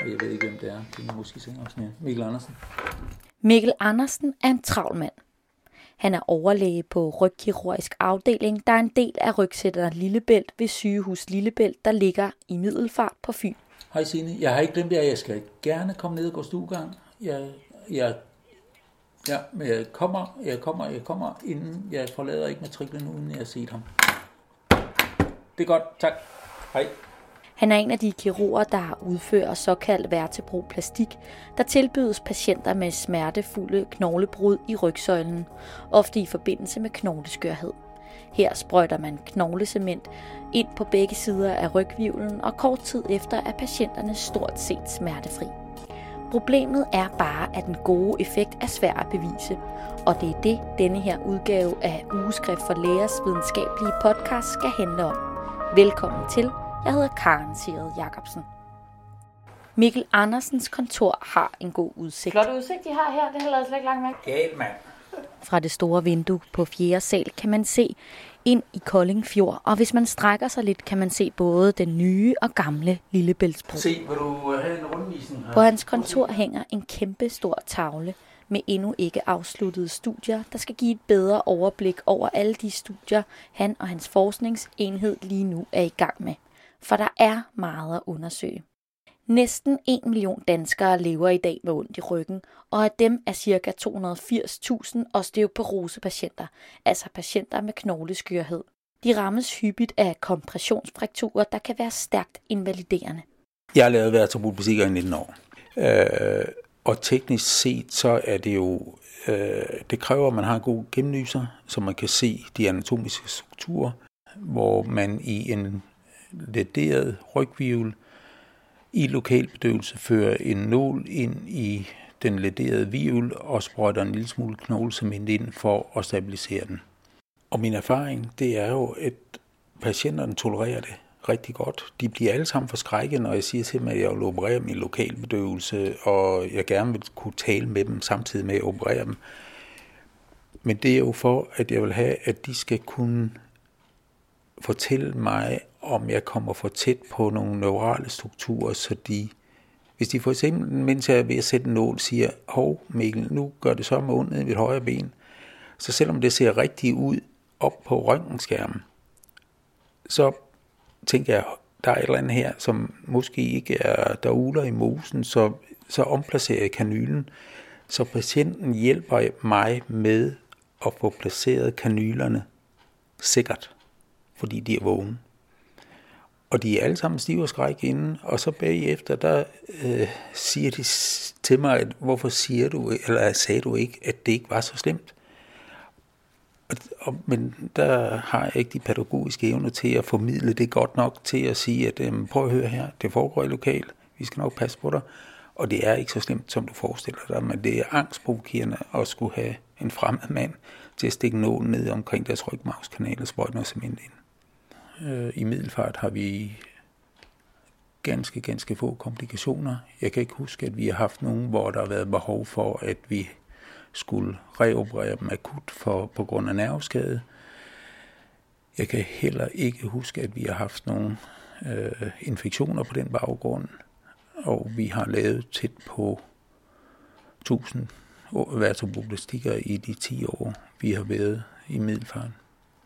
og jeg ved ikke, hvem det er. Det er måske mere. Mikkel Andersen. Mikkel Andersen er en travl mand. Han er overlæge på rygkirurgisk afdeling, der er en del af rygsætter Lillebælt ved sygehus Lillebælt, der ligger i Middelfart på Fyn. Hej Signe, jeg har ikke glemt det, jeg skal gerne komme ned og gå stuegang. Jeg, jeg, ja, men jeg kommer, jeg kommer, jeg kommer, inden jeg forlader ikke matriklen, uden jeg har set ham. Det er godt, tak. Hej. Han er en af de kirurger, der udfører såkaldt vertebroplastik, der tilbydes patienter med smertefulde knoglebrud i rygsøjlen, ofte i forbindelse med knogleskørhed. Her sprøjter man knoglecement ind på begge sider af rygvivlen, og kort tid efter er patienterne stort set smertefri. Problemet er bare, at den gode effekt er svær at bevise, og det er det, denne her udgave af Ugeskrift for Lægers videnskabelige podcast skal handle om. Velkommen til. Jeg hedder Karen Siret Jacobsen. Mikkel Andersens kontor har en god udsigt. Flot udsigt, de har her. Det har jeg slet ikke langt væk. Gal, mand. Fra det store vindue på fjerde sal kan man se ind i Kolding Fjord, og hvis man strækker sig lidt, kan man se både den nye og gamle Lillebæltsbro. Se, vil du have en rundvisning her? På hans kontor hænger en kæmpe stor tavle med endnu ikke afsluttede studier, der skal give et bedre overblik over alle de studier, han og hans forskningsenhed lige nu er i gang med. For der er meget at undersøge. Næsten 1 million danskere lever i dag med ondt i ryggen, og af dem er ca. 280.000 osteoporosepatienter, altså patienter med knogleskørhed. De rammes hyppigt af kompressionsfrakturer, der kan være stærkt invaliderende. Jeg har lavet vertebrobasikker i 19 år. Øh, og teknisk set, så er det jo, øh, det kræver, at man har en god gennemlyser, så man kan se de anatomiske strukturer, hvor man i en lederet rygvivl i lokalbedøvelse fører en nål ind i den lederede vivl og sprøjter en lille smule knoglecement ind for at stabilisere den. Og min erfaring, det er jo, at patienterne tolererer det rigtig godt. De bliver alle sammen forskrækket, når jeg siger til dem, at jeg vil operere min lokalbedøvelse, og jeg gerne vil kunne tale med dem samtidig med at operere dem. Men det er jo for, at jeg vil have, at de skal kunne fortælle mig, om jeg kommer for tæt på nogle neurale strukturer, så de, hvis de for eksempel, mens jeg er ved at sætte en nål, siger, hov Mikkel, nu gør det så med ondt i mit højre ben, så selvom det ser rigtigt ud op på røntgenskærmen, så tænker jeg, der er et eller andet her, som måske ikke er, der uler i mosen, så, så omplacerer jeg kanylen, så patienten hjælper mig med at få placeret kanylerne sikkert, fordi de er vågne. Og de er alle sammen stive og skræk inden, og så bagefter, der øh, siger de til mig, at hvorfor siger du, eller sagde du ikke, at det ikke var så slemt? Og, og, men der har jeg ikke de pædagogiske evner til at formidle det godt nok til at sige, at øh, prøv at høre her, det foregår i lokal, vi skal nok passe på dig, og det er ikke så slemt, som du forestiller dig, men det er angstprovokerende at skulle have en fremmed mand til at stikke nålen ned omkring deres rygmavskanal og sprøjte noget cement ind. Øh, I middelfart har vi ganske, ganske få komplikationer. Jeg kan ikke huske, at vi har haft nogen, hvor der har været behov for, at vi skulle reoperere dem akut for, på grund af nerveskade. Jeg kan heller ikke huske, at vi har haft nogen øh, infektioner på den baggrund, og vi har lavet tæt på 1000 vertebroblastikker i de 10 år, vi har været i Middelfart.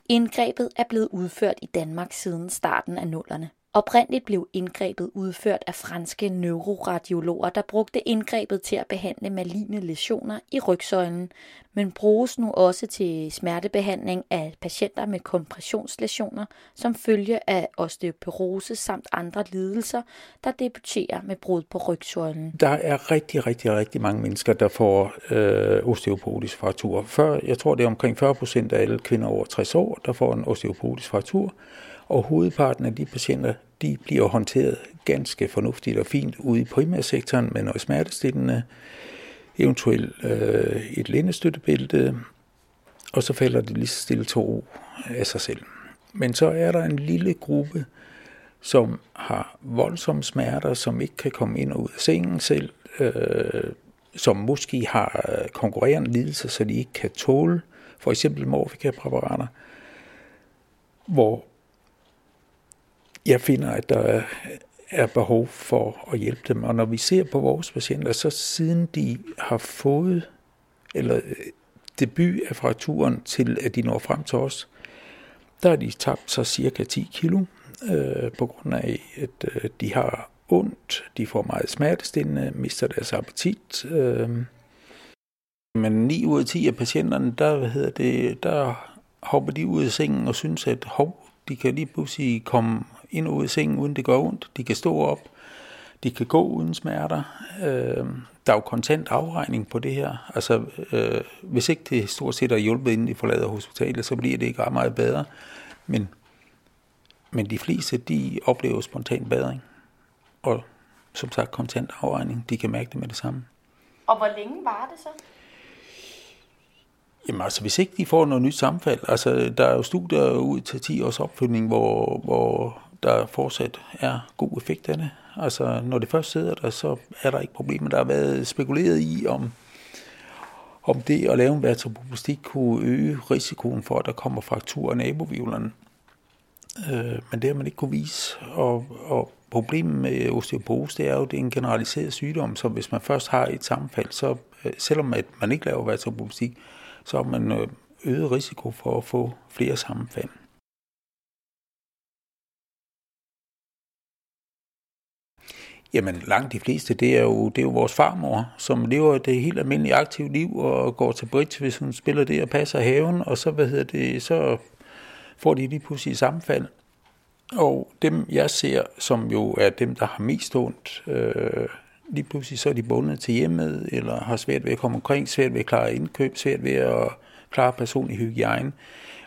Indgrebet er blevet udført i Danmark siden starten af nullerne. Oprindeligt blev indgrebet udført af franske neuroradiologer, der brugte indgrebet til at behandle maligne lesioner i rygsøjlen, men bruges nu også til smertebehandling af patienter med kompressionslesioner som følge af osteoporose samt andre lidelser, der debuterer med brud på rygsøjlen. Der er rigtig, rigtig, rigtig mange mennesker, der får øh, osteoporotisk fraktur. Før, jeg tror, det er omkring 40 procent af alle kvinder over 60 år, der får en osteoporotisk fraktur. Og hovedparten af de patienter, de bliver håndteret ganske fornuftigt og fint ude i primærsektoren med noget smertestillende, eventuelt øh, et lindestøttebælte, og så falder det lige stille to ro af sig selv. Men så er der en lille gruppe, som har voldsomme smerter, som ikke kan komme ind og ud af sengen selv, øh, som måske har konkurrerende lidelser, så de ikke kan tåle for eksempel morfikapræparater, hvor jeg finder, at der er behov for at hjælpe dem. Og når vi ser på vores patienter, så siden de har fået eller øh, debut af frakturen til, at de når frem til os, der har de tabt sig cirka 10 kilo, øh, på grund af, at øh, de har ondt, de får meget smertestillende, mister deres appetit. Øh. Men 9 ud af 10 af patienterne, der, hvad hedder det, der hopper de ud af sengen og synes, at hov, de kan lige pludselig komme ind og ud af sengen, uden det gør ondt. De kan stå op, de kan gå uden smerter. Øh, der er jo kontant afregning på det her. Altså, øh, hvis ikke det stort set er hjulpet, inden de forlader hospitalet, så bliver det ikke ret meget bedre. Men, men de fleste, de oplever spontan bedring. Og som sagt, kontant afregning. De kan mærke det med det samme. Og hvor længe var det så? Jamen altså, hvis ikke de får noget nyt sammenfald, altså der er jo studier ud til 10 års opfølgning, hvor, hvor der fortsat er god effekt af det. Altså, når det først sidder der, så er der ikke problemer. Der har været spekuleret i, om, om det at lave en vertebroplastik kunne øge risikoen for, at der kommer fraktur af nabovivlerne. Øh, men det har man ikke kunne vise. Og, og problemet med osteoporose, det er jo, at det er en generaliseret sygdom, så hvis man først har et sammenfald, så øh, selvom at man ikke laver vertebroplastik, så har man øh, øget risiko for at få flere sammenfald. Jamen langt de fleste, det er jo, det er jo vores farmor, som lever det helt almindelige aktive liv og går til bridge, hvis hun spiller det og passer haven, og så, hvad hedder det, så får de lige pludselig sammenfald. Og dem, jeg ser, som jo er dem, der har mest ondt, øh, lige pludselig så er de bundet til hjemmet, eller har svært ved at komme omkring, svært ved at klare indkøb, svært ved at klare personlig hygiejne.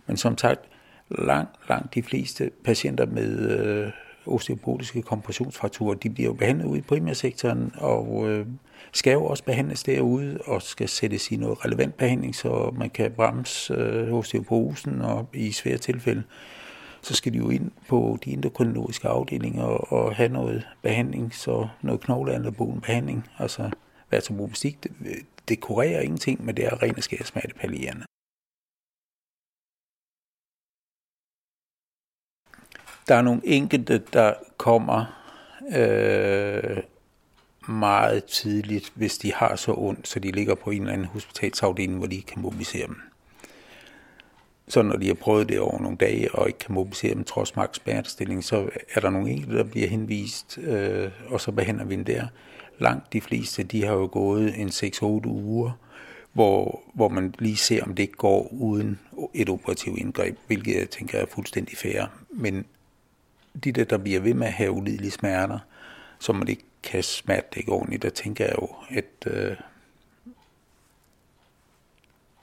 Men som sagt, langt, langt de fleste patienter med øh, osteoporotiske kompressionsfrakturer, de bliver jo behandlet ude i primærsektoren, og øh, skal jo også behandles derude, og skal sættes i noget relevant behandling, så man kan bremse øh, osteoporosen, og i svære tilfælde, så skal de jo ind på de endokrinologiske afdelinger og, og have noget behandling, så noget knogleanabol behandling, altså vertebrobastik, det, det kurerer ingenting, men det er rent skære smertepallierende. Der er nogle enkelte, der kommer øh, meget tidligt, hvis de har så ondt, så de ligger på en eller anden hospitalsafdeling, hvor de kan mobilisere dem. Så når de har prøvet det over nogle dage og ikke kan mobilisere dem trods maks smertestilling, så er der nogle enkelte, der bliver henvist, øh, og så behandler vi dem der. Langt de fleste, de har jo gået en 6-8 uger, hvor, hvor man lige ser, om det ikke går uden et operativt indgreb, hvilket jeg tænker er fuldstændig fair. Men de der, der bliver ved med at have ulidelige smerter, som man ikke kan ikke ordentligt, der tænker jeg jo, at, øh,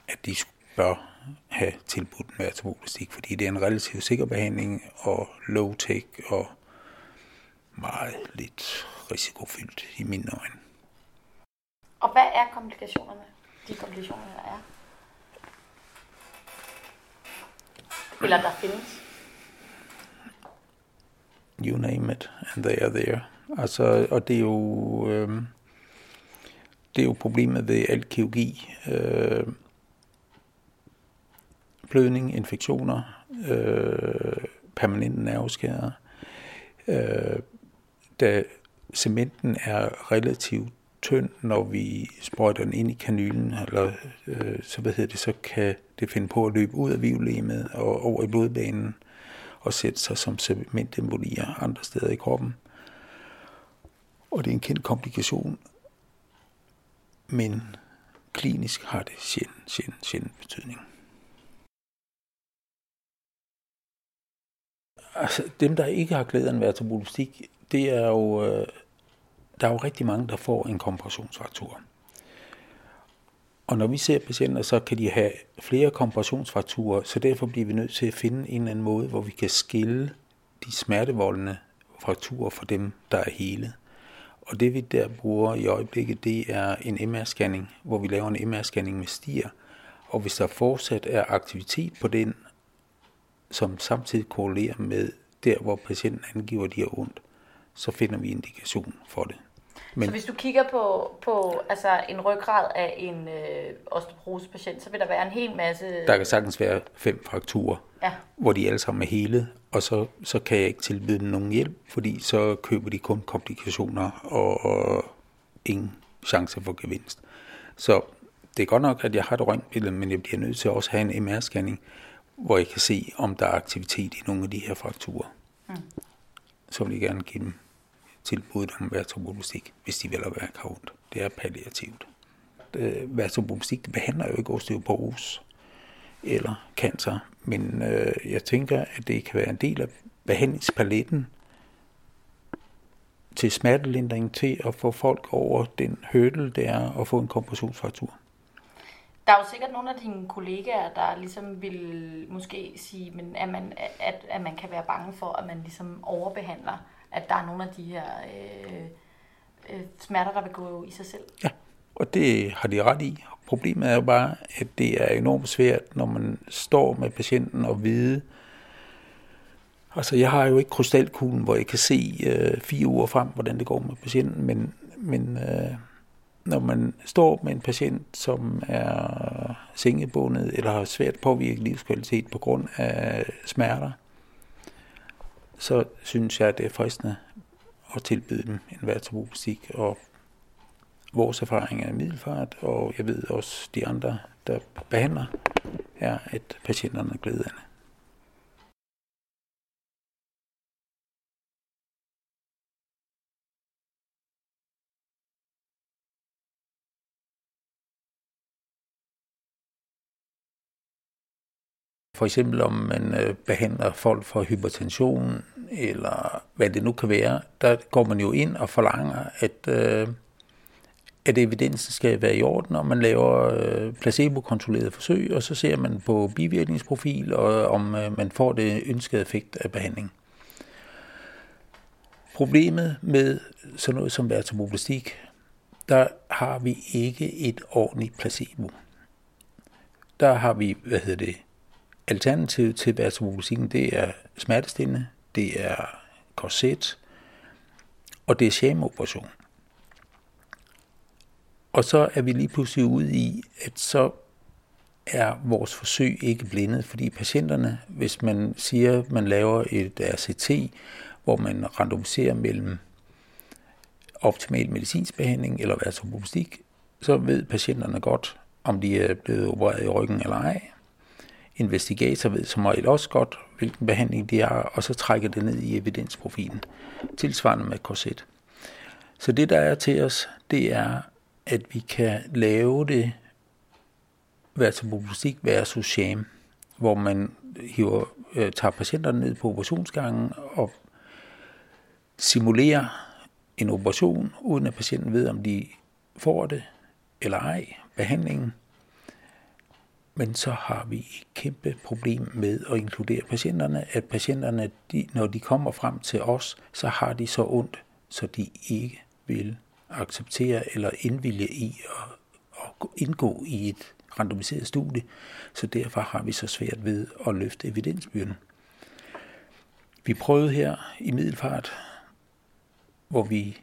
at de bør have tilbudt en vertebroblastik, fordi det er en relativt sikker behandling og low-tech og meget lidt risikofyldt i mine øjne. Og hvad er komplikationerne? De komplikationer, der er? Eller der findes? You name it, and they are there. Altså, og det er jo, øh, det er jo problemet ved al kirurgi. Øh, blødning, infektioner, øh, permanente nerveskader. Øh, da cementen er relativt tynd, når vi sprøjter den ind i kanylen, eller øh, så hvad hedder det, så kan det finde på at løbe ud af vivlemet og over i blodbanen og sætte sig som cementembolier andre steder i kroppen. Og det er en kendt komplikation, men klinisk har det sjældent, sjældent, sjældent betydning. Altså, dem, der ikke har glæden ved en det er jo, øh, der er jo rigtig mange, der får en kompressionsfraktur. Og når vi ser patienter, så kan de have flere kompressionsfrakturer, så derfor bliver vi nødt til at finde en eller anden måde, hvor vi kan skille de smertevoldende frakturer fra dem, der er hele. Og det vi der bruger i øjeblikket, det er en MR-scanning, hvor vi laver en MR-scanning med stier. Og hvis der fortsat er aktivitet på den, som samtidig korrelerer med der, hvor patienten angiver, at de har ondt, så finder vi indikation for det. Men, så hvis du kigger på, på altså en ryggrad af en øh, osteoporose-patient, så vil der være en hel masse... Der kan sagtens være fem frakturer Ja. hvor de alle sammen er hele, og så, så kan jeg ikke tilbyde dem nogen hjælp, fordi så køber de kun komplikationer og, og ingen chance for gevinst. Så det er godt nok, at jeg har et røntgenbillede, men jeg bliver nødt til også at have en MR-scanning, hvor jeg kan se, om der er aktivitet i nogle af de her frakturer. Mm. Så vil jeg gerne give dem tilbuddet om vertebroblastik, hvis de vil have været ondt. Det er palliativt. Øh, behandler jo ikke osteoporose eller cancer, men øh, jeg tænker, at det kan være en del af behandlingspaletten til smertelindring til at få folk over den hurdle, det er at få en kompressionsfraktur. Der er jo sikkert nogle af dine kollegaer, der ligesom vil måske sige, men at, man, at, at man kan være bange for, at man ligesom overbehandler, at der er nogle af de her øh, øh, smerter, der vil gå i sig selv. Ja, og det har de ret i. Problemet er jo bare, at det er enormt svært, når man står med patienten og vide, Altså, jeg har jo ikke krystalkuglen, hvor jeg kan se øh, fire uger frem, hvordan det går med patienten, men, men øh, når man står med en patient, som er sengebundet eller har svært påvirket livskvalitet på grund af smerter, så synes jeg, at det er fristende at tilbyde dem en musik. Og vores erfaring er middelfart, og jeg ved også de andre, der behandler, er, at patienterne er glædende. For eksempel om man øh, behandler folk for hypertension, eller hvad det nu kan være, der går man jo ind og forlanger, at, øh, at evidensen skal være i orden, og man laver øh, placebo-kontrolleret forsøg, og så ser man på bivirkningsprofil, og om øh, man får det ønskede effekt af behandling. Problemet med sådan noget som vertebroblastik, der har vi ikke et ordentligt placebo. Der har vi, hvad hedder det, Alternativet til vertebroblastikken, det er smertestillende, det er korset, og det er shameoperation. Og så er vi lige pludselig ude i, at så er vores forsøg ikke blindet, fordi patienterne, hvis man siger, at man laver et RCT, hvor man randomiserer mellem optimal medicinsk behandling eller vertebroblastik, så ved patienterne godt, om de er blevet opereret i ryggen eller ej, investigator ved som regel også godt, hvilken behandling de har, og så trækker det ned i evidensprofilen. Tilsvarende med korset. Så det, der er til os, det er, at vi kan lave det vertebroblastik versus sham, hvor man hiver, øh, tager patienterne ned på operationsgangen og simulerer en operation, uden at patienten ved, om de får det eller ej, behandlingen, men så har vi et kæmpe problem med at inkludere patienterne, at patienterne, de, når de kommer frem til os, så har de så ondt, så de ikke vil acceptere eller indvilje i at, at indgå i et randomiseret studie, så derfor har vi så svært ved at løfte evidensbyrden. Vi prøvede her i Middelfart, hvor vi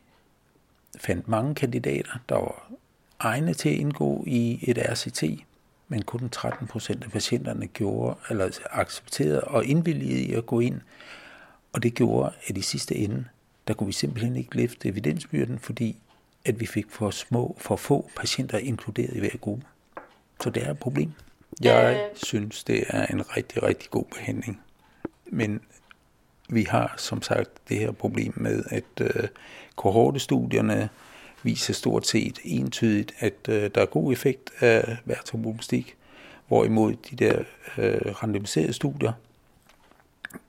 fandt mange kandidater, der var egne til at indgå i et RCT, men kun 13 procent af patienterne gjorde, eller accepterede og indvilligede i at gå ind. Og det gjorde, at i sidste ende, der kunne vi simpelthen ikke løfte evidensbyrden, fordi at vi fik for små, for få patienter inkluderet i hver gruppe. Så det er et problem. Jeg øh. synes, det er en rigtig, rigtig god behandling. Men vi har som sagt det her problem med, at øh, kohortestudierne viser stort set entydigt, at øh, der er god effekt af vertebroblastik, hvorimod de der øh, randomiserede studier,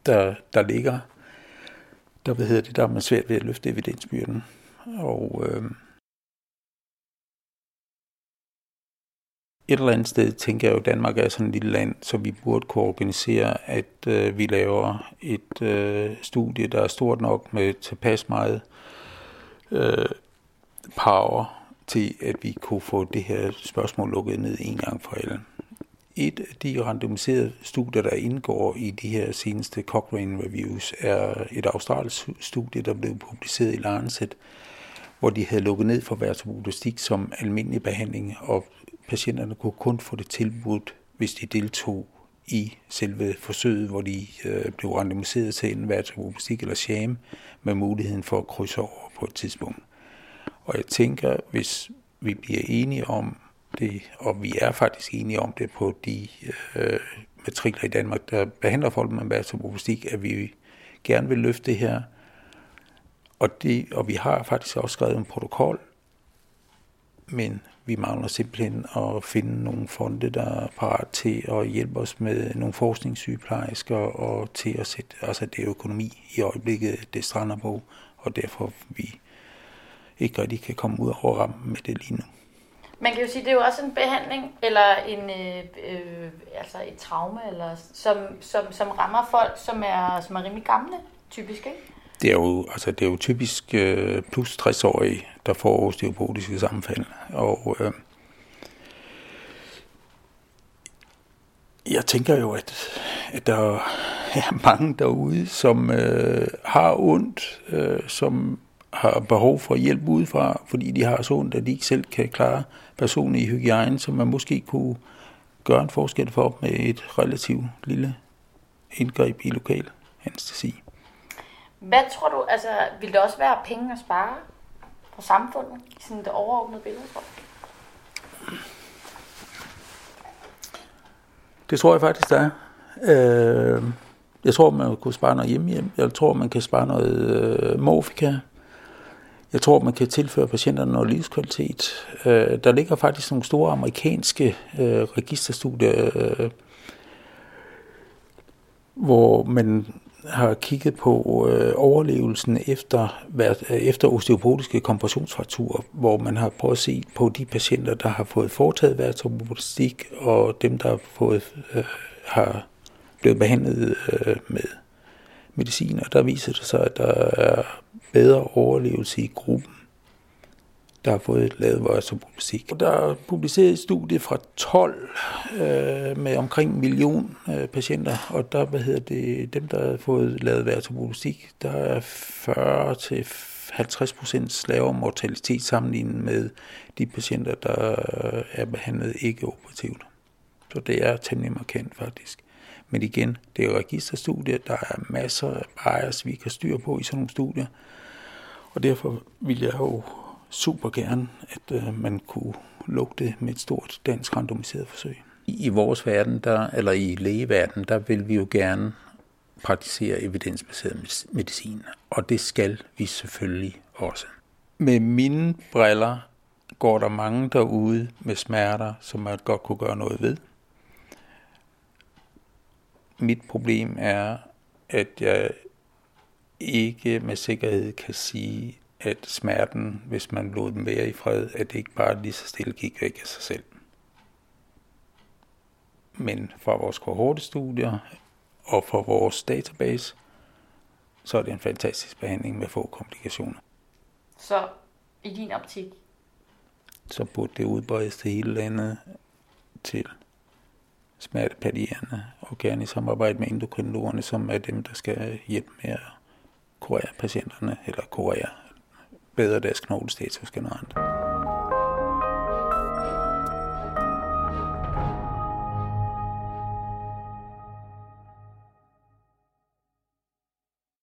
der, der ligger, der, hvad hedder det, der er man svært ved at løfte evidensbyrden. Og øh, et eller andet sted tænker jeg jo, at Danmark er sådan et lille land, så vi burde kunne organisere, at øh, vi laver et øh, studie, der er stort nok med tilpas meget øh, power til, at vi kunne få det her spørgsmål lukket ned en gang for alle. Et af de randomiserede studier, der indgår i de her seneste Cochrane Reviews, er et australsk studie, der blev publiceret i Lancet, hvor de havde lukket ned for vertebroblastik som almindelig behandling, og patienterne kunne kun få det tilbudt, hvis de deltog i selve forsøget, hvor de øh, blev randomiseret til en vertebroplastik eller sham, med muligheden for at krydse over på et tidspunkt. Og jeg tænker, hvis vi bliver enige om det, og vi er faktisk enige om det på de øh, matrikler i Danmark, der behandler folk med vertebroplastik, at vi gerne vil løfte det her. Og, det, og vi har faktisk også skrevet en protokol, men vi mangler simpelthen at finde nogle fonde, der er parat til at hjælpe os med nogle forskningssygeplejersker og til at sætte, altså det er økonomi i øjeblikket, det strander på, og derfor vi ikke rigtig kan komme ud over rammen med det lige nu. Man kan jo sige, det er jo også en behandling, eller en, øh, øh, altså et traume, eller, som, som, som rammer folk, som er, som er rimelig gamle, typisk, ikke? Det er jo, altså, det er jo typisk øh, plus 60-årige, der får osteoporotiske sammenfald. Og øh, jeg tænker jo, at, at der er mange derude, som øh, har ondt, øh, som har behov for hjælp udefra, fordi de har så ondt, at de ikke selv kan klare personlig hygiejne, som man måske kunne gøre en forskel for med et relativt lille indgreb i lokal anestesi. Hvad tror du, altså vil det også være penge at spare på samfundet i sådan det overordnede billede, tror Det tror jeg faktisk, der er. Øh, jeg tror, man kunne spare noget hjemmehjem. Jeg tror, man kan spare noget øh, morfika. Jeg tror, man kan tilføre patienterne noget livskvalitet. Øh, der ligger faktisk nogle store amerikanske øh, registerstudier, øh, hvor man har kigget på øh, overlevelsen efter, øh, efter osteopatiske kompressionsfrakturer, hvor man har prøvet at se på de patienter, der har fået foretaget vertebroplastik, og dem, der har, fået, øh, har blevet behandlet øh, med medicin. Og der viser det sig, at der er bedre overlevelse i gruppen, der har fået lavet vertebroplastik. Der er publiceret et studie fra 12 øh, med omkring en million øh, patienter, og der hvad hedder det, dem, der har fået lavet vertebroplastik, der er 40 til 50 procent lavere mortalitet sammenlignet med de patienter, der er behandlet ikke operativt. Så det er temmelig markant faktisk. Men igen, det er jo registerstudier, der er masser af bias, vi kan styre på i sådan nogle studier. Og derfor vil jeg jo super gerne, at øh, man kunne lukke det med et stort dansk randomiseret forsøg. I vores verden, der, eller i lægeverdenen, der vil vi jo gerne praktisere evidensbaseret medicin, og det skal vi selvfølgelig også. Med mine briller går der mange derude med smerter, som man godt kunne gøre noget ved. Mit problem er, at jeg ikke med sikkerhed kan sige, at smerten, hvis man lod dem være i fred, at det ikke bare lige så stille gik væk af sig selv. Men fra vores kohortestudier og fra vores database, så er det en fantastisk behandling med få komplikationer. Så i din optik? Så burde det udbredes til hele landet til smertepatierende og gerne i samarbejde med endokrinologerne, som er dem, der skal hjælpe med at kurere patienterne, eller kurere bedre deres knoglestatus generelt.